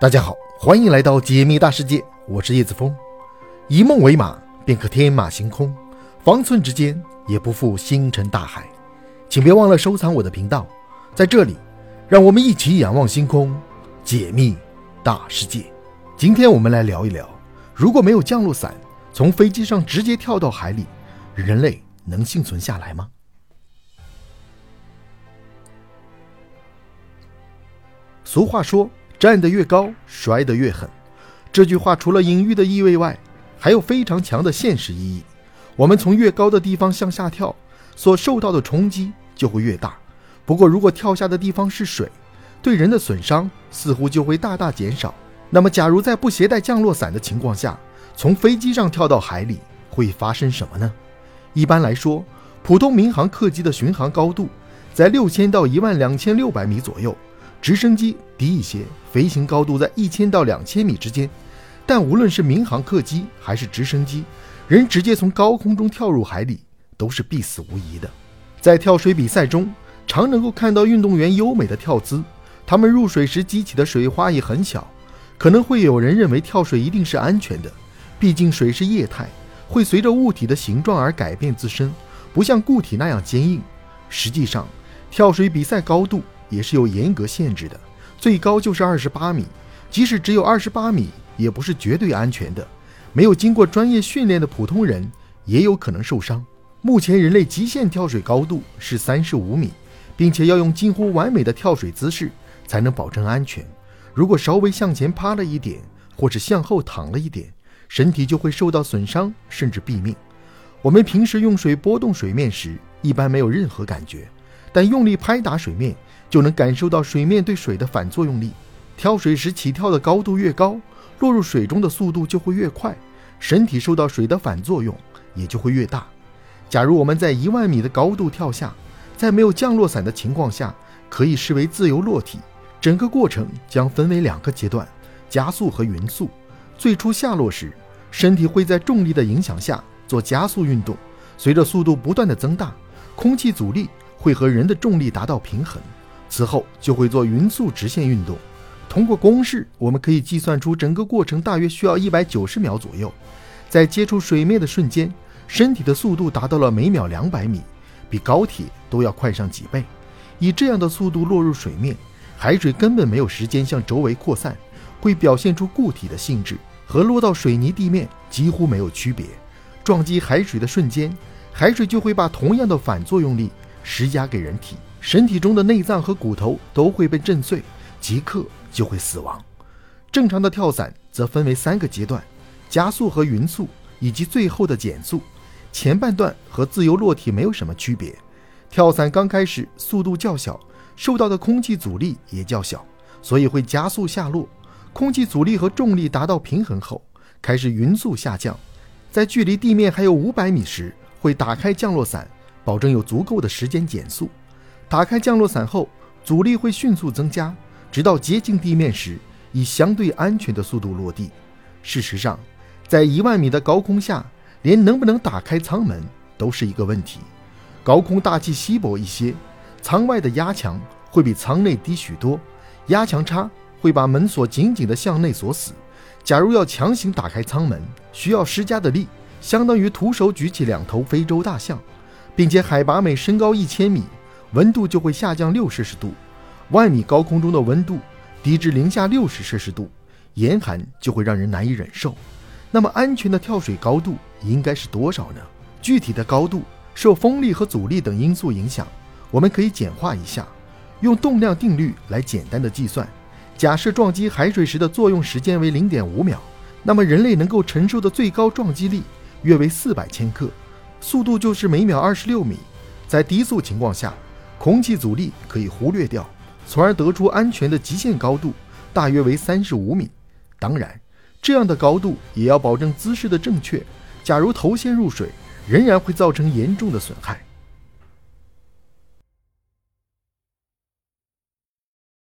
大家好，欢迎来到解密大世界，我是叶子峰。以梦为马，便可天马行空；方寸之间，也不负星辰大海。请别忘了收藏我的频道，在这里，让我们一起仰望星空，解密大世界。今天我们来聊一聊，如果没有降落伞，从飞机上直接跳到海里，人类能幸存下来吗？俗话说。站得越高，摔得越狠。这句话除了隐喻的意味外，还有非常强的现实意义。我们从越高的地方向下跳，所受到的冲击就会越大。不过，如果跳下的地方是水，对人的损伤似乎就会大大减少。那么，假如在不携带降落伞的情况下，从飞机上跳到海里，会发生什么呢？一般来说，普通民航客机的巡航高度在六千到一万两千六百米左右。直升机低一些，飞行高度在一千到两千米之间。但无论是民航客机还是直升机，人直接从高空中跳入海里都是必死无疑的。在跳水比赛中，常能够看到运动员优美的跳姿，他们入水时激起的水花也很小。可能会有人认为跳水一定是安全的，毕竟水是液态，会随着物体的形状而改变自身，不像固体那样坚硬。实际上，跳水比赛高度。也是有严格限制的，最高就是二十八米。即使只有二十八米，也不是绝对安全的。没有经过专业训练的普通人也有可能受伤。目前人类极限跳水高度是三十五米，并且要用近乎完美的跳水姿势才能保证安全。如果稍微向前趴了一点，或是向后躺了一点，身体就会受到损伤，甚至毙命。我们平时用水拨动水面时，一般没有任何感觉，但用力拍打水面。就能感受到水面对水的反作用力。跳水时起跳的高度越高，落入水中的速度就会越快，身体受到水的反作用也就会越大。假如我们在一万米的高度跳下，在没有降落伞的情况下，可以视为自由落体。整个过程将分为两个阶段：加速和匀速。最初下落时，身体会在重力的影响下做加速运动，随着速度不断的增大，空气阻力会和人的重力达到平衡。此后就会做匀速直线运动。通过公式，我们可以计算出整个过程大约需要一百九十秒左右。在接触水面的瞬间，身体的速度达到了每秒两百米，比高铁都要快上几倍。以这样的速度落入水面，海水根本没有时间向周围扩散，会表现出固体的性质，和落到水泥地面几乎没有区别。撞击海水的瞬间，海水就会把同样的反作用力施加给人体。身体中的内脏和骨头都会被震碎，即刻就会死亡。正常的跳伞则分为三个阶段：加速和匀速，以及最后的减速。前半段和自由落体没有什么区别。跳伞刚开始速度较小，受到的空气阻力也较小，所以会加速下落。空气阻力和重力达到平衡后，开始匀速下降。在距离地面还有五百米时，会打开降落伞，保证有足够的时间减速。打开降落伞后，阻力会迅速增加，直到接近地面时，以相对安全的速度落地。事实上，在一万米的高空下，连能不能打开舱门都是一个问题。高空大气稀薄一些，舱外的压强会比舱内低许多，压强差会把门锁紧紧地向内锁死。假如要强行打开舱门，需要施加的力相当于徒手举起两头非洲大象，并且海拔每升高一千米。温度就会下降六摄氏度，万米高空中的温度低至零下六十摄氏度，严寒就会让人难以忍受。那么，安全的跳水高度应该是多少呢？具体的高度受风力和阻力等因素影响，我们可以简化一下，用动量定律来简单的计算。假设撞击海水时的作用时间为零点五秒，那么人类能够承受的最高撞击力约为四百千克，速度就是每秒二十六米。在低速情况下。空气阻力可以忽略掉，从而得出安全的极限高度大约为三十五米。当然，这样的高度也要保证姿势的正确。假如头先入水，仍然会造成严重的损害。